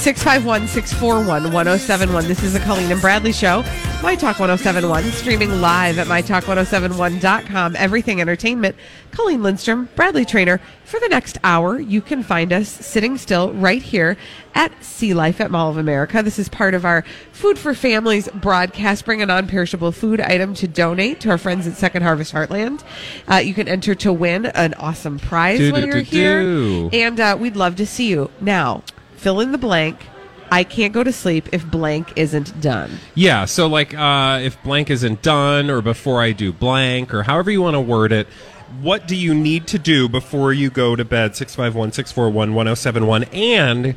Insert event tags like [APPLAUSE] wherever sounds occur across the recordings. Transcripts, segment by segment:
651 641 1071. This is the Colleen and Bradley Show. My Talk 1071, streaming live at MyTalk1071.com. Everything Entertainment. Colleen Lindstrom, Bradley Traynor. For the next hour, you can find us sitting still right here at Sea Life at Mall of America. This is part of our Food for Families broadcast. Bring a non perishable food item to donate to our friends at Second Harvest Heartland. Uh, you can enter to win an awesome prize when you're here. And uh, we'd love to see you. Now, fill in the blank. I can't go to sleep if blank isn't done. Yeah, so like uh, if blank isn't done or before I do blank or however you want to word it, what do you need to do before you go to bed? 651 641 1071. And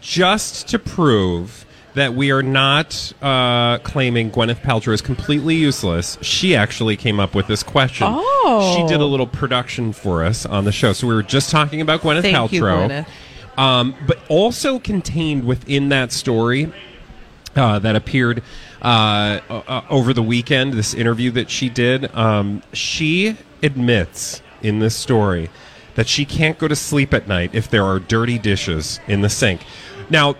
just to prove that we are not uh, claiming Gwyneth Paltrow is completely useless, she actually came up with this question. Oh. She did a little production for us on the show. So we were just talking about Gwyneth Thank Paltrow. you, Gwyneth. Um, but also contained within that story uh, that appeared uh, uh, over the weekend, this interview that she did, um, she admits in this story that she can't go to sleep at night if there are dirty dishes in the sink. Now,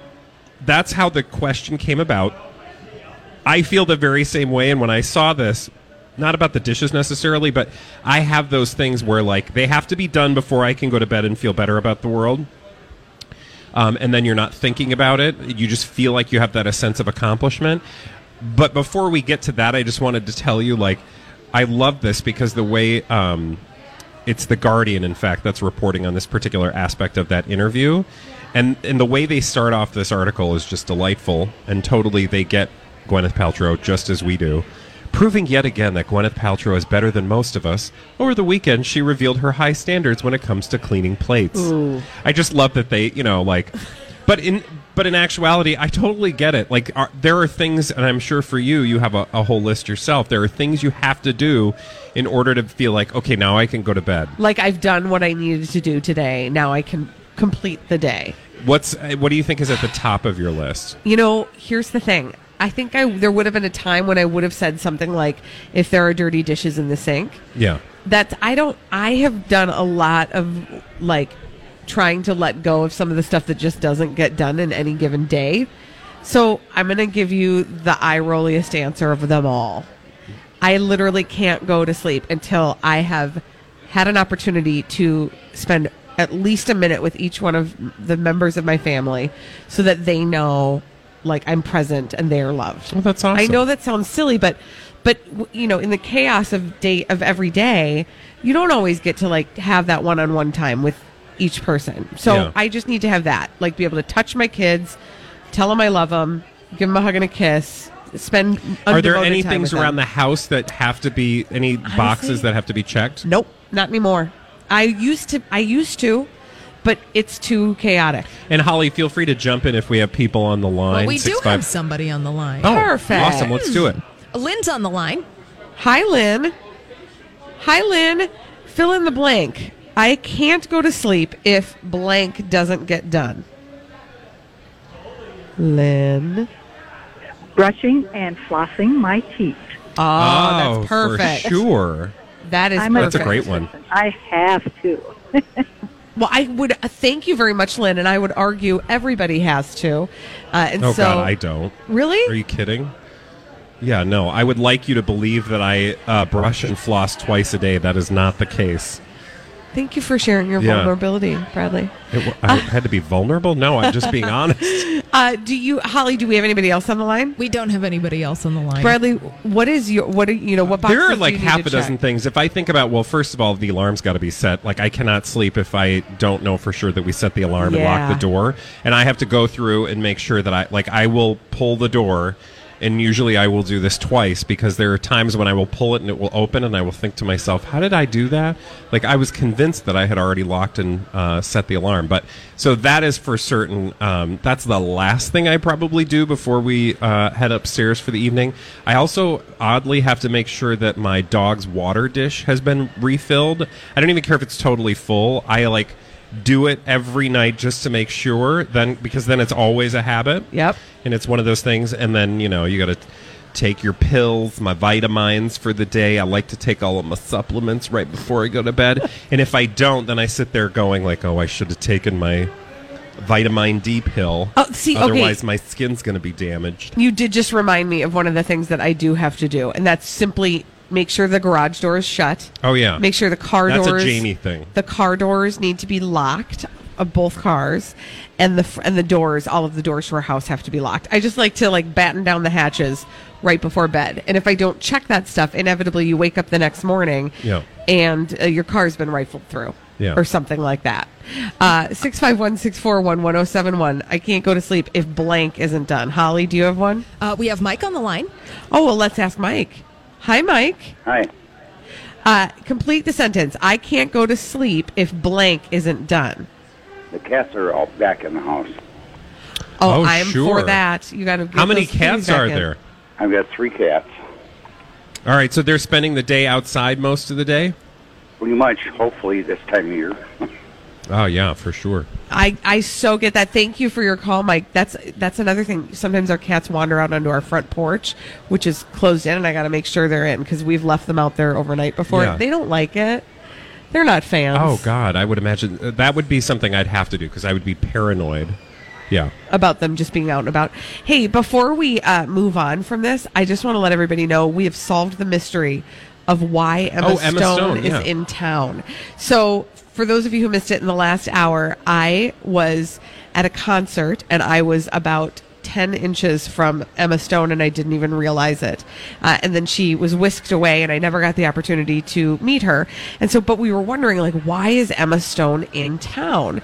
that's how the question came about. I feel the very same way, and when I saw this, not about the dishes necessarily, but I have those things where like they have to be done before I can go to bed and feel better about the world um, and then you're not thinking about it. You just feel like you have that a sense of accomplishment. But before we get to that, I just wanted to tell you, like, I love this because the way um, it's the Guardian, in fact, that's reporting on this particular aspect of that interview, and and the way they start off this article is just delightful, and totally they get Gwyneth Paltrow just as we do. Proving yet again that Gwyneth Paltrow is better than most of us, over the weekend she revealed her high standards when it comes to cleaning plates. I just love that they, you know, like, but in but in actuality, I totally get it. Like, are, there are things, and I'm sure for you, you have a, a whole list yourself. There are things you have to do in order to feel like, okay, now I can go to bed. Like I've done what I needed to do today. Now I can complete the day. What's what do you think is at the top of your list? You know, here's the thing. I think I there would have been a time when I would have said something like, "If there are dirty dishes in the sink." Yeah, That's I don't. I have done a lot of like trying to let go of some of the stuff that just doesn't get done in any given day. So I'm going to give you the eye rolliest answer of them all. I literally can't go to sleep until I have had an opportunity to spend at least a minute with each one of the members of my family so that they know like I'm present and they're loved. Well, that's awesome. I know that sounds silly, but but you know, in the chaos of day of every day, you don't always get to like have that one-on-one time with each person. So Yeah. I just need to have that, like be able to touch my kids, tell them I love them, give them a hug and a kiss, spend. are there any things around the house that have to be any boxes that have to be checked? Nope, not anymore. I used to. I used to, but it's too chaotic. And Holly, feel free to jump in if we have people on the line. Well, we do five- have somebody on the line. Oh, Perfect. Awesome. Let's do it. Lynn's on the line. Hi, Lynn. Hi, Lynn. Fill in the blank. I can't go to sleep if blank doesn't get done. Lynn. brushing and flossing my teeth. Oh, that's oh, perfect. For sure. That is I'm perfect. That's a great one. I have to. [LAUGHS] Well, I would uh, thank you very much, Lynn, and I would argue everybody has to. Uh, and Oh so, God, I don't. really. Are you kidding? Yeah, no. I would like you to believe that I uh, brush and floss twice a day. That is not the case. Thank you for sharing your Yeah. vulnerability, Bradley. It, wa- I had to be vulnerable. No, I'm just being [LAUGHS] honest. Uh, do you, Holly? Do we have anybody else on the line? We don't have anybody else on the line. Bradley, what is your what? Are, you know what? Boxes There are like half to a dozen check? things. If I think about, well, first of all, the alarm's got to be set. Like I cannot sleep if I don't know for sure that we set the alarm and lock the door, and I have to go through and make sure that I like I will pull the door. And usually I will do this twice because there are times when I will pull it and it will open, and I will think to myself, "How did I do that?" Like I was convinced that I had already locked and uh, set the alarm, but so that is for certain. Um, that's the last thing I probably do before we uh, head upstairs for the evening. I also oddly have to make sure that my dog's water dish has been refilled. I don't even care if it's totally full. I like do it every night just to make sure. Then because then it's always a habit. Yep. And it's one of those things. And then you know you got to take your pills, my vitamins for the day. I like to take all of my supplements right before I go to bed. [LAUGHS] and if I don't, then I sit there going like, oh, I should have taken my vitamin D pill. Oh, see, okay. Otherwise, my skin's going to be damaged. You did just remind me of one of the things that I do have to do, and that's simply make sure the garage door is shut. Oh yeah. Make sure the car doors. That's a. Jamie thing. The car doors need to be locked of both cars, and the and the doors, all of the doors to our house have to be locked. I just like to like batten down the hatches right before bed, and if I don't check that stuff, inevitably you wake up the next morning, Yeah. and uh, your car's been rifled through. Yeah. Or something like that. Uh, Six five one six four one one zero seven one. I can't go to sleep if blank isn't done. Holly, do you have one? Uh, we have Mike on the line. Oh well, let's ask Mike. Hi, Mike. Hi. Uh, complete the sentence. I can't go to sleep if blank isn't done. The cats are all back in the house. Oh, Oh, I'm sure. for that. You got to. How many cats are there? I've got three cats. All right, so they're spending the day outside most of the day. Pretty much, hopefully, this time of year. [LAUGHS] Oh yeah, for sure. I I so get that. Thank you for your call, Mike. That's that's another thing. Sometimes our cats wander out onto our front porch, which is closed in, and I got to make sure they're in because we've left them out there overnight before. Yeah. They don't like it. They're not fans. Oh God, I would imagine uh, that would be something I'd have to do because I would be paranoid. Yeah. about them just being out and about. Hey, before we uh, move on from this, I just want to let everybody know we have solved the mystery of why Emma, Oh, Emma Stone, Stone, is yeah. in town. So, for those of you who missed it in the last hour, I was at a concert and I was about 10 inches from Emma Stone and I didn't even realize it. Uh, and then she was whisked away and I never got the opportunity to meet her. And so, but we were wondering, like, why is Emma Stone in town?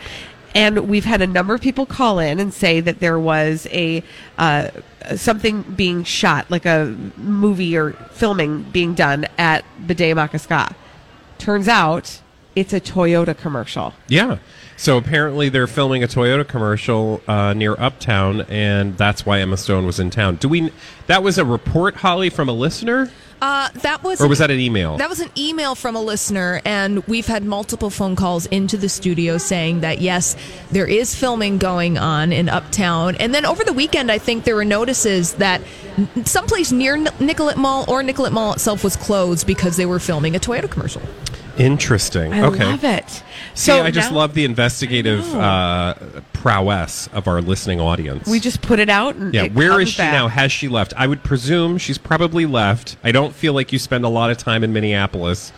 And we've had a number of people call in and say that there was a uh, something being shot, like a movie or filming being done at Bde Maka Ska. Turns out it's a Toyota commercial. Yeah. So apparently they're filming a Toyota commercial uh, near Uptown, and that's why Emma Stone was in town. Do we? That was a report, Holly, from a listener, Uh, that was or was that an email? That was an email from a listener, and we've had multiple phone calls into the studio saying that yes, there is filming going on in Uptown. And then over the weekend, I think there were notices that someplace near Nicollet Mall or Nicollet Mall itself was closed because they were filming a Toyota commercial. Interesting. Okay. I okay. love it. See, So I just now love the investigative I uh, prowess of our listening audience. We just put it out. And Yeah, it where is comes she back. now? Has she left? I would presume she's probably left. I don't feel like you spend a lot of time in Minneapolis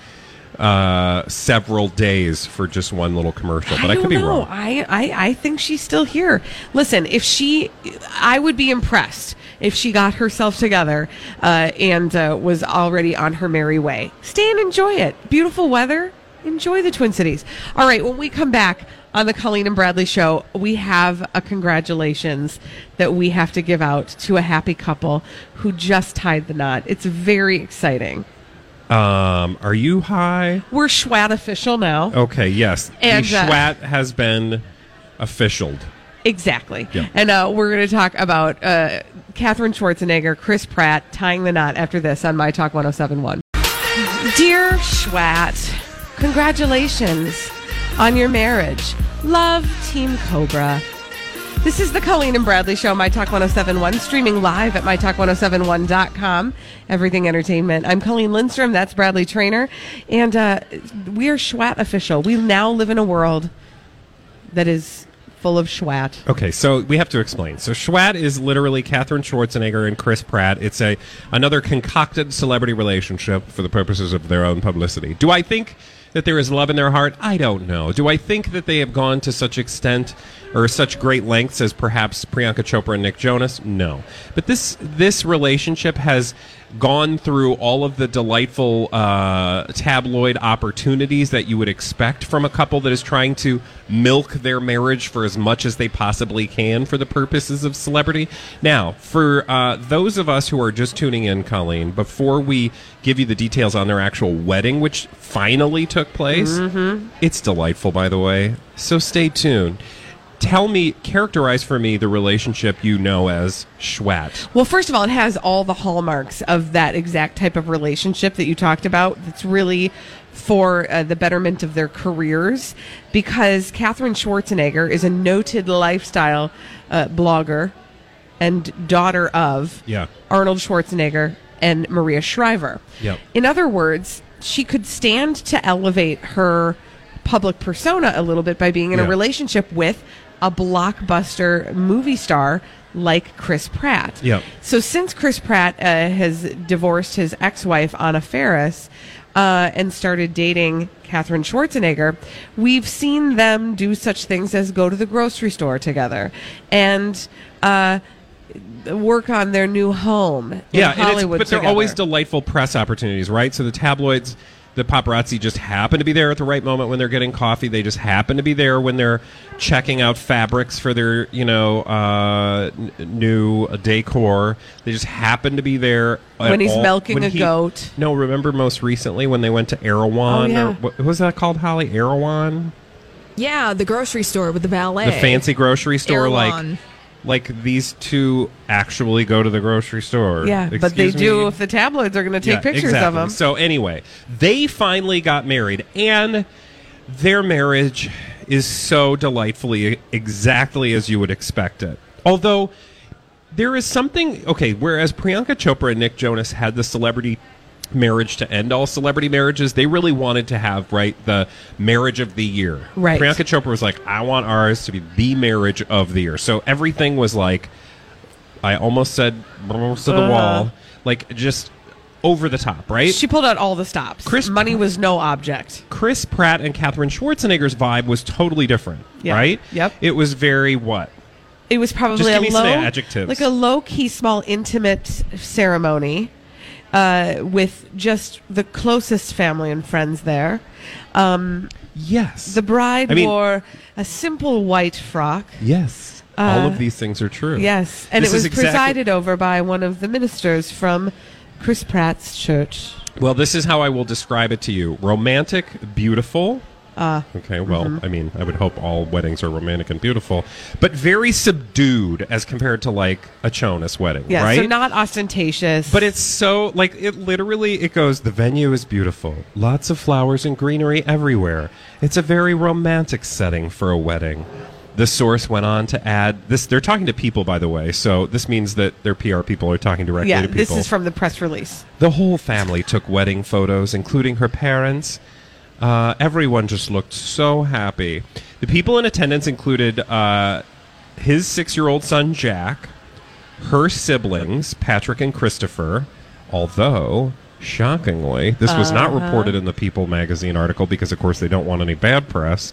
uh, several days for just one little commercial, but I, don't could be know. wrong. I, I I think she's still here. Listen, if she, I would be impressed if she got herself together uh, and uh, was already on her merry way. Stay and enjoy it. Beautiful weather. Enjoy the Twin Cities. All right, when we come back on the Colleen and Bradley show, we have a congratulations that we have to give out to a happy couple who just tied the knot. It's very exciting. Um, are you high? We're Schwat official now. Okay, yes. And, the uh, Schwat has been officialed. Exactly. Yeah. And uh, we're going to talk about uh, Katherine Schwarzenegger, Chris Pratt tying the knot after this on My Talk 1071. Dear Schwat, congratulations on your marriage. Love Team Cobra. This is the Colleen and Bradley Show, My Talk 1071, streaming live at MyTalk1071.com. Everything Entertainment. I'm Colleen Lindstrom. That's Bradley Traynor. And uh, we are Schwat official. We now live in a world that is full of Schwat. Okay, so we have to explain. So Schwat is literally Katherine Schwarzenegger and Chris Pratt. It's a another concocted celebrity relationship for the purposes of their own publicity. Do I think that there is love in their heart? I don't know. Do I think that they have gone to such extent or such great lengths as perhaps Priyanka Chopra and Nick Jonas? No. But this this relationship has gone through all of the delightful uh, tabloid opportunities that you would expect from a couple that is trying to milk their marriage for as much as they possibly can for the purposes of celebrity. Now, for uh, those of us who are just tuning in, Colleen, before we give you the details on their actual wedding, which finally took place, it's delightful, by the way. So stay tuned. Tell me, characterize for me the relationship you know as Schwat. Well, first of all, it has all the hallmarks of that exact type of relationship that you talked about. That's really for uh, the betterment of their careers because Katherine Schwarzenegger is a noted lifestyle uh, blogger and daughter of Yeah. Arnold Schwarzenegger and Maria Shriver. Yep. In other words, she could stand to elevate her public persona a little bit by being in Yeah. a relationship with a blockbuster movie star like Chris Pratt. Yep. So since Chris Pratt uh, has divorced his ex-wife Anna Faris uh, and started dating Katherine Schwarzenegger, we've seen them do such things as go to the grocery store together and uh, work on their new home in yeah, Hollywood. but they're together. always delightful press opportunities, right? So the tabloids, the paparazzi just happen to be there at the right moment when they're getting coffee. They just happen to be there when they're checking out fabrics for their, you know, uh, n- new decor. They just happen to be there When he's all- milking when a he- goat. No, remember most recently when they went to Erewhon? Oh, yeah. or what, what was that called, Holly? Erewhon, Yeah, the grocery store with the ballet. the fancy grocery store, Erewhon. like. Like these two actually go to the grocery store. Yeah, but they Excuse do if the tabloids are going to take Yeah, pictures exactly. of them. So anyway, they finally got married, and their marriage is so delightfully exactly as you would expect it. Although there is something okay. Whereas Priyanka Chopra and Nick Jonas had the celebrity marriage to end all celebrity marriages, they really wanted to have right the marriage of the year. Right. Priyanka Chopra was like, I want ours to be the marriage of the year. So everything was like, I almost said to the Uh. wall, like just over the top, right? She pulled out all the stops. Chris- Money was no object. Chris Pratt and Katherine Schwarzenegger's vibe was totally different, Yeah. right? Yep. It was very what? It was probably a low, like a low key, small, intimate ceremony uh, with just the closest family and friends there. Um, Yes. the bride I mean- wore a simple white frock. yes. All Uh, of these things are true. Yes, and This it is was exactly- presided over by one of the ministers from Chris Pratt's church. Well, this is how I will describe it to you: romantic, beautiful. Uh, Okay. Well, Mm-hmm. I mean, I would hope all weddings are romantic and beautiful, but very subdued as compared to like a Jonas wedding, yeah, right? so not ostentatious. But it's so like it literally it goes the venue is beautiful. Lots of flowers and greenery everywhere. It's a very romantic setting for a wedding. The source went on to add this they're talking to people by the way. So this means that their PR people are talking directly yeah, to people. Yeah, this is from the press release. the whole family took wedding photos including her parents. Uh, everyone just looked so happy. The people in attendance included uh, his six year old son, Jack, her siblings, Patrick and Christopher, although, shockingly, this was not reported in the People magazine article because, of course, they don't want any bad press.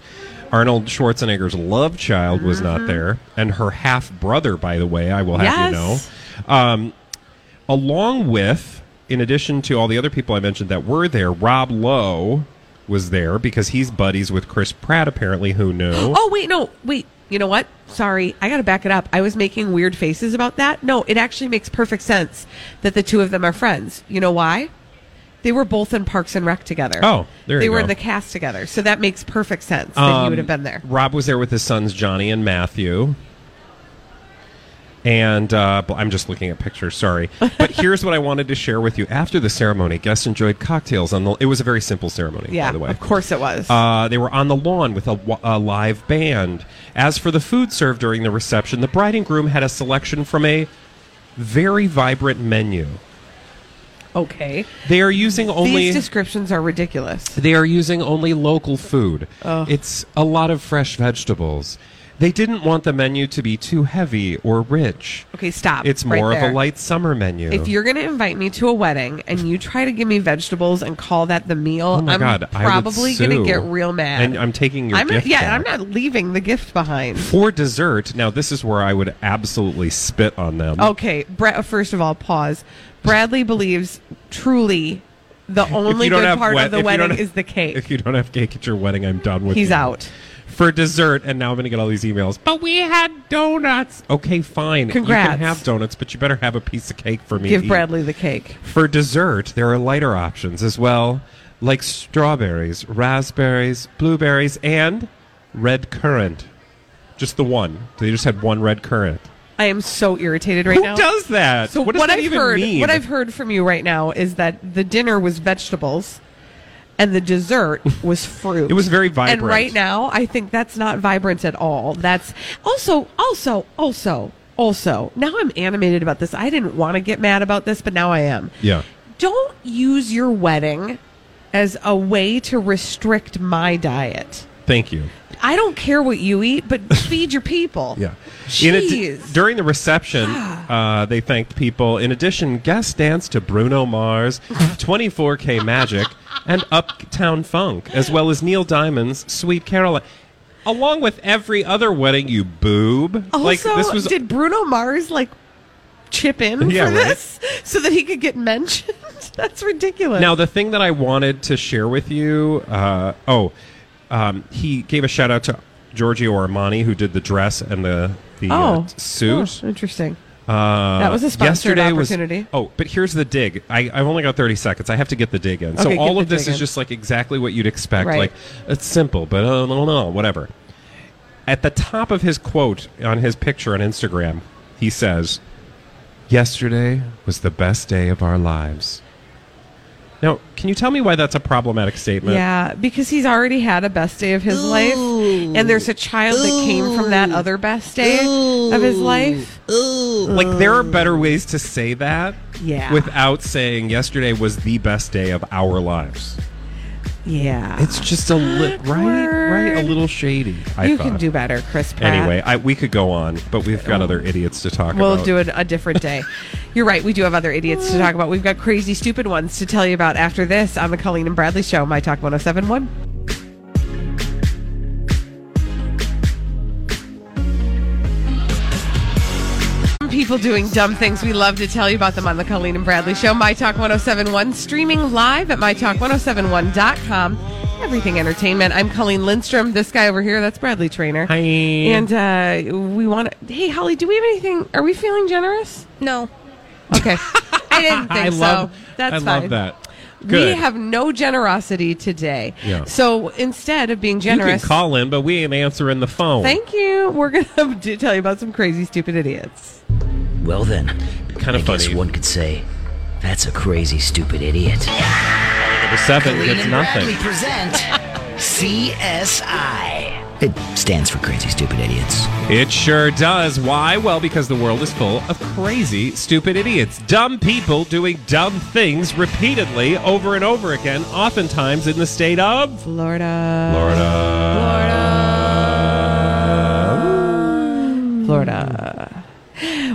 Arnold Schwarzenegger's love child was not there, and her half brother, by the way, I will have you know. Um, along with, in addition to all the other people I mentioned that were there, Rob Lowe was there because he's buddies with Chris Pratt, apparently, who knew. Oh wait, no, wait. You know what? Sorry, I got to back it up. I was making weird faces about that. No, it actually makes perfect sense that the two of them are friends. You know why? They were both in Parks and Rec together. Oh, there they you were go. in the cast together, so that makes perfect sense that he Um, would have been there. Rob was there with his sons Johnny and Matthew. And uh, I'm just looking at pictures. Sorry, but here's what I wanted to share with you. After the ceremony, guests enjoyed cocktails on the. It was a very simple ceremony, Yeah, by the way. of course it was. Uh, they were on the lawn with a, a live band. As for the food served during the reception, the bride and groom had a selection from a very vibrant menu. okay, They are using only these descriptions are ridiculous. they are using only local food. Ugh. It's a lot of fresh vegetables. They didn't want the menu to be too heavy or rich. Okay, stop. It's right more of a light summer menu. If you're going to invite me to a wedding and you try to give me vegetables and call that the meal, oh I'm god, probably going to get real mad. And I'm taking your I'm gift yeah, back. I'm not leaving the gift behind. For dessert, now this is where I would absolutely spit on them. Okay, Bra- first of all, pause. Bradley believes truly the only good part of the if you don't wedding have- is the cake. If you don't have cake at your wedding, I'm done with He's you. out. For dessert, and now I'm going to get all these emails. But we had donuts. Okay, fine. Congrats. You can have donuts, but you better have a piece of cake for me. Give. Bradley the cake. For dessert, there are lighter options as well, like strawberries, raspberries, blueberries, and red currant. Just the one. They just had one red currant. I am so irritated right Who now. Who does that? So what what, does that I've even heard, mean? what I've heard from you right now is that the dinner was vegetables, and the dessert was fruit. It was very vibrant. And right now, I think that's not vibrant at all. That's also, also, also, also. Now I'm animated about this. I didn't want to get mad about this, but now I am. Yeah. Don't use your wedding as a way to restrict my diet. Thank you. I don't care what you eat, but [LAUGHS] feed your people. Yeah. Jeez. during the reception, uh, they thanked people. In addition, guests danced to Bruno Mars, [LAUGHS] 24K Magic, and Uptown Funk, as well as Neil Diamond's Sweet Caroline. Along with every other wedding, you boob. Also, like this was did Bruno Mars like chip in Yeah, for right. this so that he could get mentioned? [LAUGHS] That's ridiculous. Now, the thing that I wanted to share with you, uh, oh, um, he gave a shout out to Giorgio Armani, who did the dress and the the uh, oh, suit. Oh, interesting. Uh, That was a sponsored yesterday was- oh, but here's the dig. I, I've only got 30 seconds. I have to get the dig in. Okay, so all of this is in. just like exactly what you'd expect. Right. Like it's simple, but uh, no, no, whatever. At the top of his quote on his picture on Instagram, he says, "Yesterday was the best day of our lives." Now, can you tell me why that's a problematic statement? Yeah, because he's already had a best day of his life, and there's a child that came from that other best day of his life. Like there are better ways to say that Yeah. without saying yesterday was the best day of our lives. Yeah, It's just a li- right, right, a little shady. I you thought. can do better, Chris. Pratt. Anyway, I, we could go on, but we've got oh. other idiots to talk about We'll do it a different day. [LAUGHS] You're right. We do have other idiots to talk about. We've got crazy, stupid ones to tell you about after this on the Colleen and Bradley Show, My Talk 1071. People doing dumb things. We love to tell you about them on the Colleen and Bradley Show, My Talk 1071, streaming live at MyTalk1071.com. Everything Entertainment. I'm Colleen Lindstrom. This guy over here, that's Bradley Traynor. Hi. And uh, we want to. Hey, Holly, do we have anything? Are we feeling generous? No. Okay. [LAUGHS] I didn't think I love, so. That's I fine. love that. We have no generosity today. Yeah. So instead of being generous, you generous, can call in, but we ain't answering the phone. thank you. We're going [LAUGHS] to tell you about some crazy, stupid idiots. Well then, Kind I of guess funny. one could say that's a crazy, stupid idiot. Number seven Colleen gets and nothing. Bradley present CSI. It stands for Crazy Stupid Idiots. It sure does. Why? Well, because the world is full of crazy, stupid idiots. Dumb people doing dumb things repeatedly over and over again, oftentimes in the state of Florida. Florida. Florida. Florida.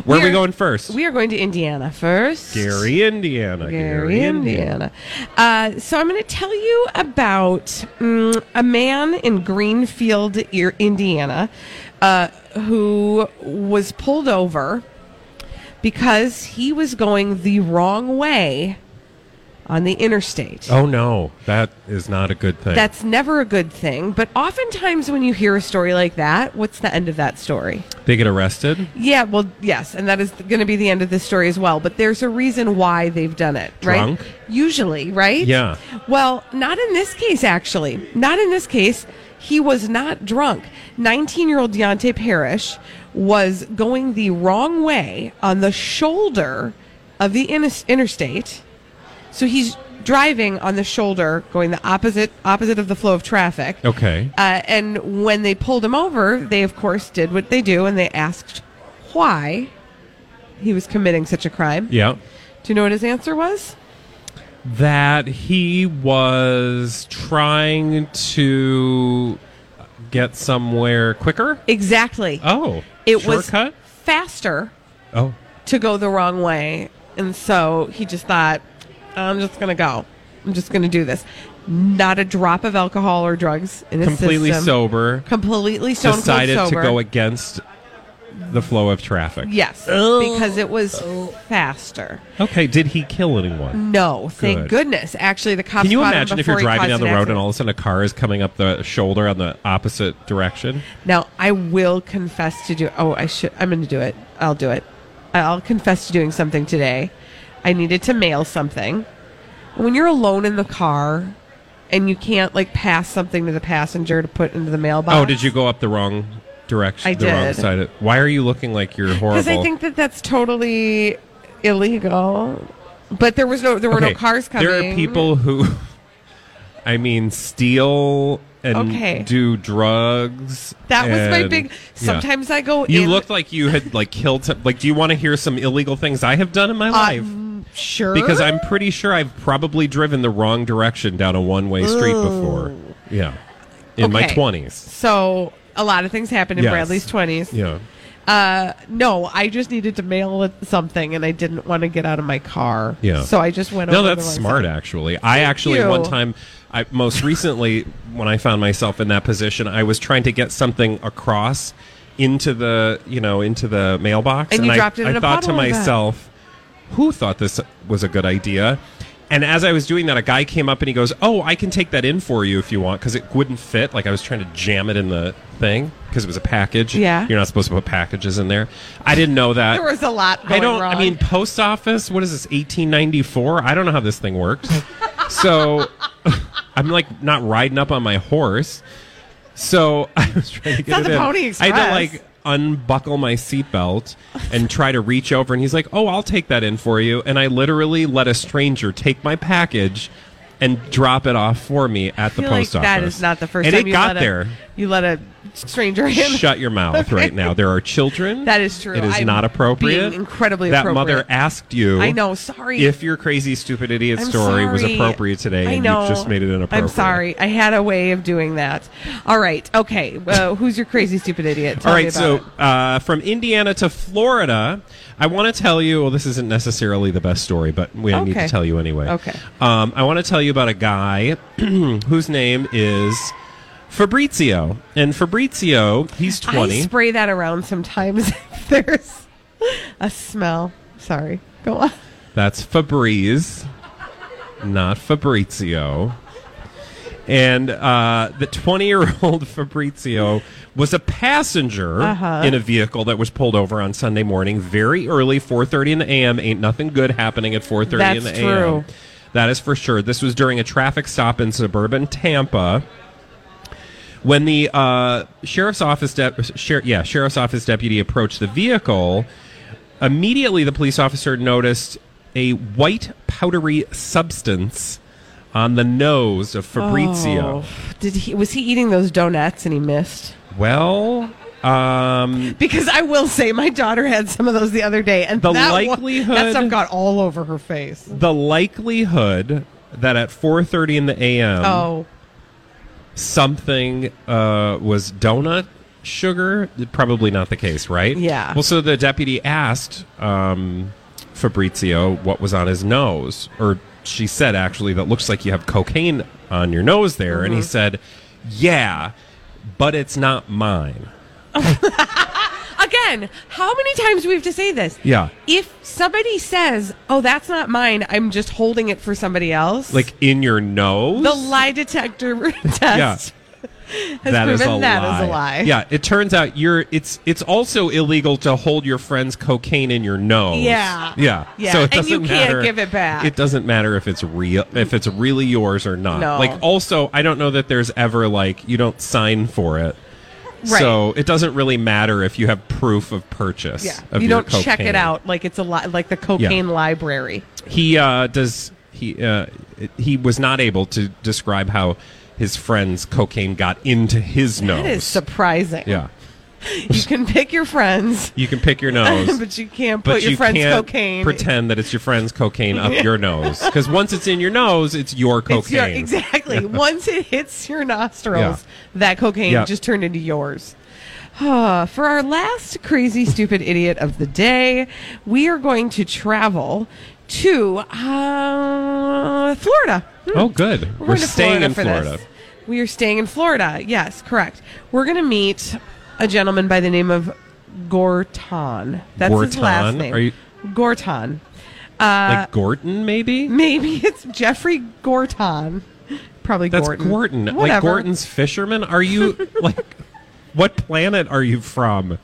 Where are we going first? We are going to Indiana first. Gary, Indiana. Gary, Indiana. Uh, so I'm going to tell you about mm, a man in Greenfield, Indiana, uh, who was pulled over because he was going the wrong way on the interstate. Oh no, that is not a good thing. That's never a good thing, but oftentimes when you hear a story like that, what's the end of that story? they get arrested. Yeah, well, yes, and that is going to be the end of this story as well. But there's a reason why they've done it, Drunk? right? Usually, right? Yeah. Well, not in this case, actually. Not in this case. He was not drunk. 19 year old Deontay Parrish was going the wrong way on the shoulder of the interstate. So he's driving on the shoulder, going the opposite opposite of the flow of traffic. Okay. Uh, and when they pulled him over, they of course did what they do, and they asked why he was committing such a crime. Yeah. Do you know what his answer was? That he was trying to get somewhere quicker? Exactly. Oh, it shortcut? was faster Oh, to go the wrong way. And so he just thought, I'm just going to go. I'm just going to do this. Not a drop of alcohol or drugs in his completely system. sober. Completely stone cold Decided sober. to go against the flow of traffic. Yes, oh. because it was oh. faster. Okay. Did he kill anyone? No, thank Good. goodness. Actually, the cops. Can you caught him imagine if you're he driving down caused the an road and accident. all of a sudden a car is coming up the shoulder on the opposite direction? Now, I will confess to do. Oh, I should. I'm going to do it. I'll do it. I'll confess to doing something today. I needed to mail something. When you're alone in the car and you can't like pass something to the passenger to put into the mailbox. Oh, did you go up the wrong direction? I the wrong did. side. Of, why are you looking like you're horrible? Because I think that that's totally illegal. But there was no. There were Okay, no cars coming. There are people who, [LAUGHS] I mean, steal and Okay. do drugs. That was my big. yeah. Sometimes I go. You in, looked like you had like killed. Like, do you want to hear some illegal things I have done in my uh, life? Sure. Because I'm pretty sure I've probably driven the wrong direction down a one-way street before. Yeah, in my Okay. twenties. So a lot of things happened in Yes. Bradley's twenties. Yeah. Uh, no, I just needed to mail it something, and I didn't want to get out of my car. Yeah. So I just went. No, over that's smart. website. Actually, I actually you. one time, I most recently when I found myself in that position, I was trying to get something across into the you know into the mailbox, And you I, dropped it in a thought to puddle of that. myself, who thought this was a good idea? And as I was doing that, a guy came up and he goes, "Oh, I can take that in for you if you want," because it wouldn't fit. Like I was trying to jam it in the thing because it was a package. Yeah. you're not supposed to put packages in there. I didn't know that. There was a lot. I don't. Wrong. I mean, post office. What is this? 1894. I don't know how this thing works. [LAUGHS] so [LAUGHS] I'm like not riding up on my horse. So [LAUGHS] I was trying to get not it the in. Pony I Express. to like unbuckle my seatbelt and try to reach over, and he's like, "Oh, I'll take that in for you." And I literally let a stranger take my package and drop it off for me at the post like office. that is not the first and time it you got let a, there. You let a stranger in. Shut your mouth [LAUGHS] right now. There are children. That is true. It is I'm not appropriate. incredibly that appropriate. mother asked you. I know. Sorry. If your crazy stupid idiot I'm story was appropriate today, I and know. you just made it inappropriate. I'm sorry. I had a way of doing that. All right. Okay. Uh, who's your crazy stupid idiot? Tell All about so uh, from Indiana to Florida, I want to tell you. Well, this isn't necessarily the best story, but we need to tell you anyway. Okay. Um, I want to tell you about a guy [CLEARS THROAT] whose name is Fabrizio, and Fabrizio, he's twenty. I spray that around sometimes. [LAUGHS] if There's a smell. Sorry. Go on. That's Febreze, not Fabrizio. And uh, the 20 year old [LAUGHS] Fabrizio was a passenger Uh-huh. in a vehicle that was pulled over on Sunday morning, very early, 4:30 in the a.m. Ain't nothing good happening at 4:30 in That's the true. a.m. That is for sure. This was during a traffic stop in suburban Tampa when the uh, sheriff's office de- sher- yeah sheriff's office deputy approached the vehicle immediately the police officer noticed a white powdery substance on the nose of Fabrizio. Oh. Did he? Was he eating those donuts and he missed? Well, um, Because I will say, my daughter had some of those the other day, and The that one- likelihood- that stuff got all over her face. the likelihood that at 4:30 in the a.m. Oh, something uh, was donut sugar probably not the case right Yeah. well so the deputy asked um, fabrizio what was on his nose or she said actually that looks like you have cocaine on your nose there and he Mm-hmm. said yeah but it's not mine [LAUGHS] again, how many times do we have to say this? yeah If somebody says, "Oh, that's not mine," I'm just holding it for somebody else. like in your nose the lie detector [LAUGHS] test has that is proven a that lie. is a lie. Yeah, it turns out you're it's it's also illegal to hold your friend's cocaine in your nose. Yeah. Yeah. Yeah, So it and you doesn't can't matter- give it back. It doesn't matter if it's real if it's really yours or not. No. Like also, I don't know that there's ever like you don't sign for it. Right. So it doesn't really matter if you have proof of purchase. Yeah, of you don't check it out like it's a li- like the cocaine library. He uh, does. He uh, he was not able to describe how his friend's cocaine got into his nose. That is surprising. yeah. [LAUGHS] You can pick your friends, You can pick your nose, [LAUGHS] but you can't put your you friend's can't pretend that it's your friend's cocaine up [LAUGHS] your nose. Because once it's in your nose, it's your cocaine. It's your, exactly. Once it hits your nostrils, that cocaine Yeah. just turned into yours. Ah, For our last crazy, stupid idiot of the day, we are going to travel to uh, Florida. Hmm. Oh, good. We're, to staying in Florida. this. We are staying in Florida. Yes, correct. We're going to meet a gentleman by the name of Gorton. That's his last name. Are you- Gorton? Uh, like Gorton, maybe? maybe [LAUGHS] it's Jeffrey Gorton. Probably That's Gorton. Gorton. Like Gorton's fisherman? Are you [LAUGHS] like what planet are you from?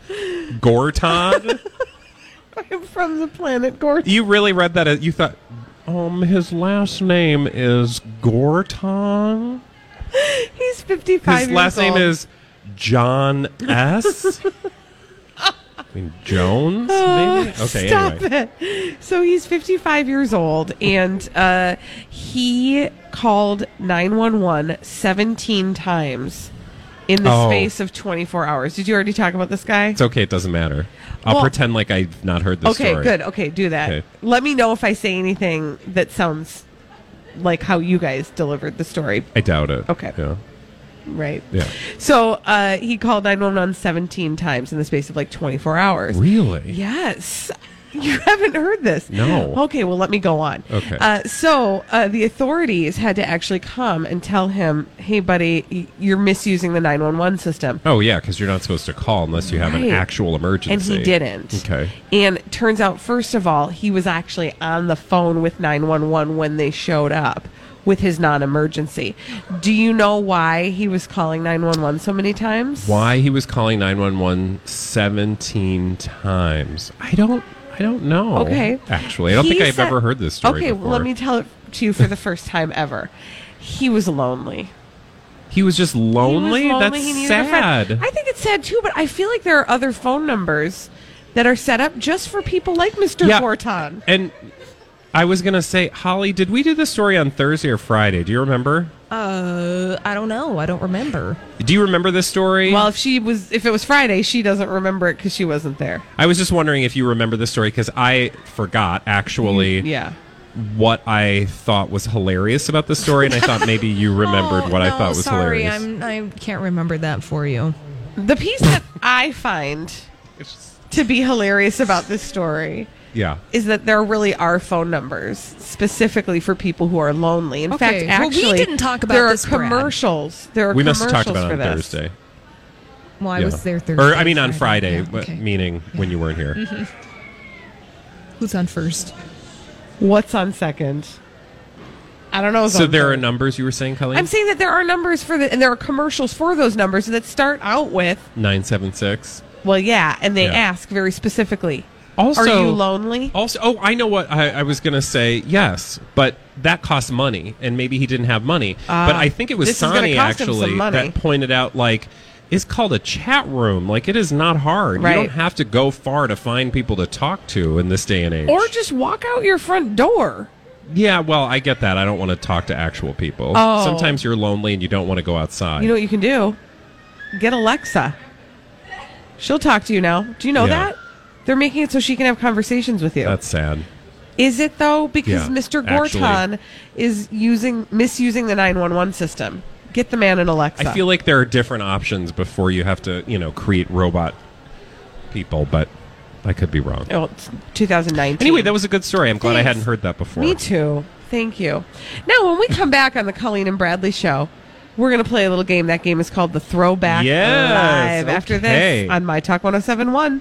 Gorton? [LAUGHS] I'm from the planet Gorton. you really read that as you thought um his last name is Gorton? [LAUGHS] He's 55 His years last name is John S. [LAUGHS] I mean Jones, maybe? Okay, Stop anyway. it. So he's 55 years old, and uh, he called 911 17 times in the Oh. space of 24 hours. Did you already talk about this guy? It's okay, it doesn't matter. I'll Well- pretend like I've not heard this okay, story. good. Okay, do that. Okay. Let me know if I say anything that sounds like how you guys delivered the story. I doubt it. Okay. Yeah. Right. Yeah. So uh, he called 911 17 times in the space of like 24 hours. Really? Yes. [LAUGHS] You haven't heard this? No. Okay, well, let me go on. Okay. Uh, so uh, the authorities had to actually come and tell him, hey, buddy, you're misusing the 911 system. Oh yeah, because you're not supposed to call unless you have an actual emergency. And he didn't. Okay. And turns out, first of all, he was actually on the phone with 911 when they showed up with his non emergency. Do you know why he was calling 911 so many times? Why he was calling 911 17 times? I don't. I don't know. Okay. Actually, I don't He think I've said- ever heard this story. Okay, before. well, let me tell it to you for the first time ever. He was lonely. He was just lonely. Was lonely. That's sad. I think it's sad too, but I feel like there are other phone numbers that are set up just for people like Mr. Yeah. Gorton. And I was gonna say, Holly, did we do this story on Thursday or Friday? Do you remember? Uh, I don't know. I don't remember. Do you remember this story? Well, if she was, if it was Friday, she doesn't remember it because she wasn't there. I was just wondering if you remember this story because I forgot actually Yeah. what I thought was hilarious about the story, and I thought maybe you [LAUGHS] remembered Oh, what I thought was sorry, hilarious. I'm, I can't remember that for you. The piece that [LAUGHS] I find to be hilarious about this story yeah. is that there really are phone numbers specifically for people who are lonely. In Okay, fact, well, we actually, didn't talk about there this, are Brad. commercials. There are We must have commercials talked about it for on this. Thursday. Well, I Yeah. was there Thursday. Or, I mean, on Friday, Yeah, okay. meaning when you weren't here. [LAUGHS] [LAUGHS] Who's on first? What's on second? I don't know. So on there are numbers you were saying, Colleen? I'm saying that there are numbers for the, and there are commercials for those numbers that start out with, 976. well, yeah, and they Yeah. ask very specifically, Also, are you lonely? Also, oh, I know what I, I was going to say. Yes, but that costs money, and maybe he didn't have money. but I think it was Ah, this is gonna Sonny cost him some actually that pointed out like it's called a chat room. Like it is not hard. Right. You don't have to go far to find people to talk to in this day and age. Or just walk out your front door. yeah, well, I get that. I don't want to talk to actual people. Oh. Sometimes you're lonely and you don't want to go outside. You know what you can do? Get Alexa. She'll talk to you now. Do you know Yeah. that? They're making it so she can have conversations with you. That's sad. Is it though? Because Yeah, Mr. actually. Gorton is using misusing the 911 system. Get the man an Alexa. I feel like there are different options before you have to, you know, create robot people, but I could be wrong. Oh, it's 2019. Anyway, that was a good story. I'm glad I Thanks. hadn't heard that before. Me too. Thank you. Now, when we come back on the Colleen and Bradley show, we're going to play a little game. That game is called the Throwback Yes, Live. After okay. this on My Talk 1071.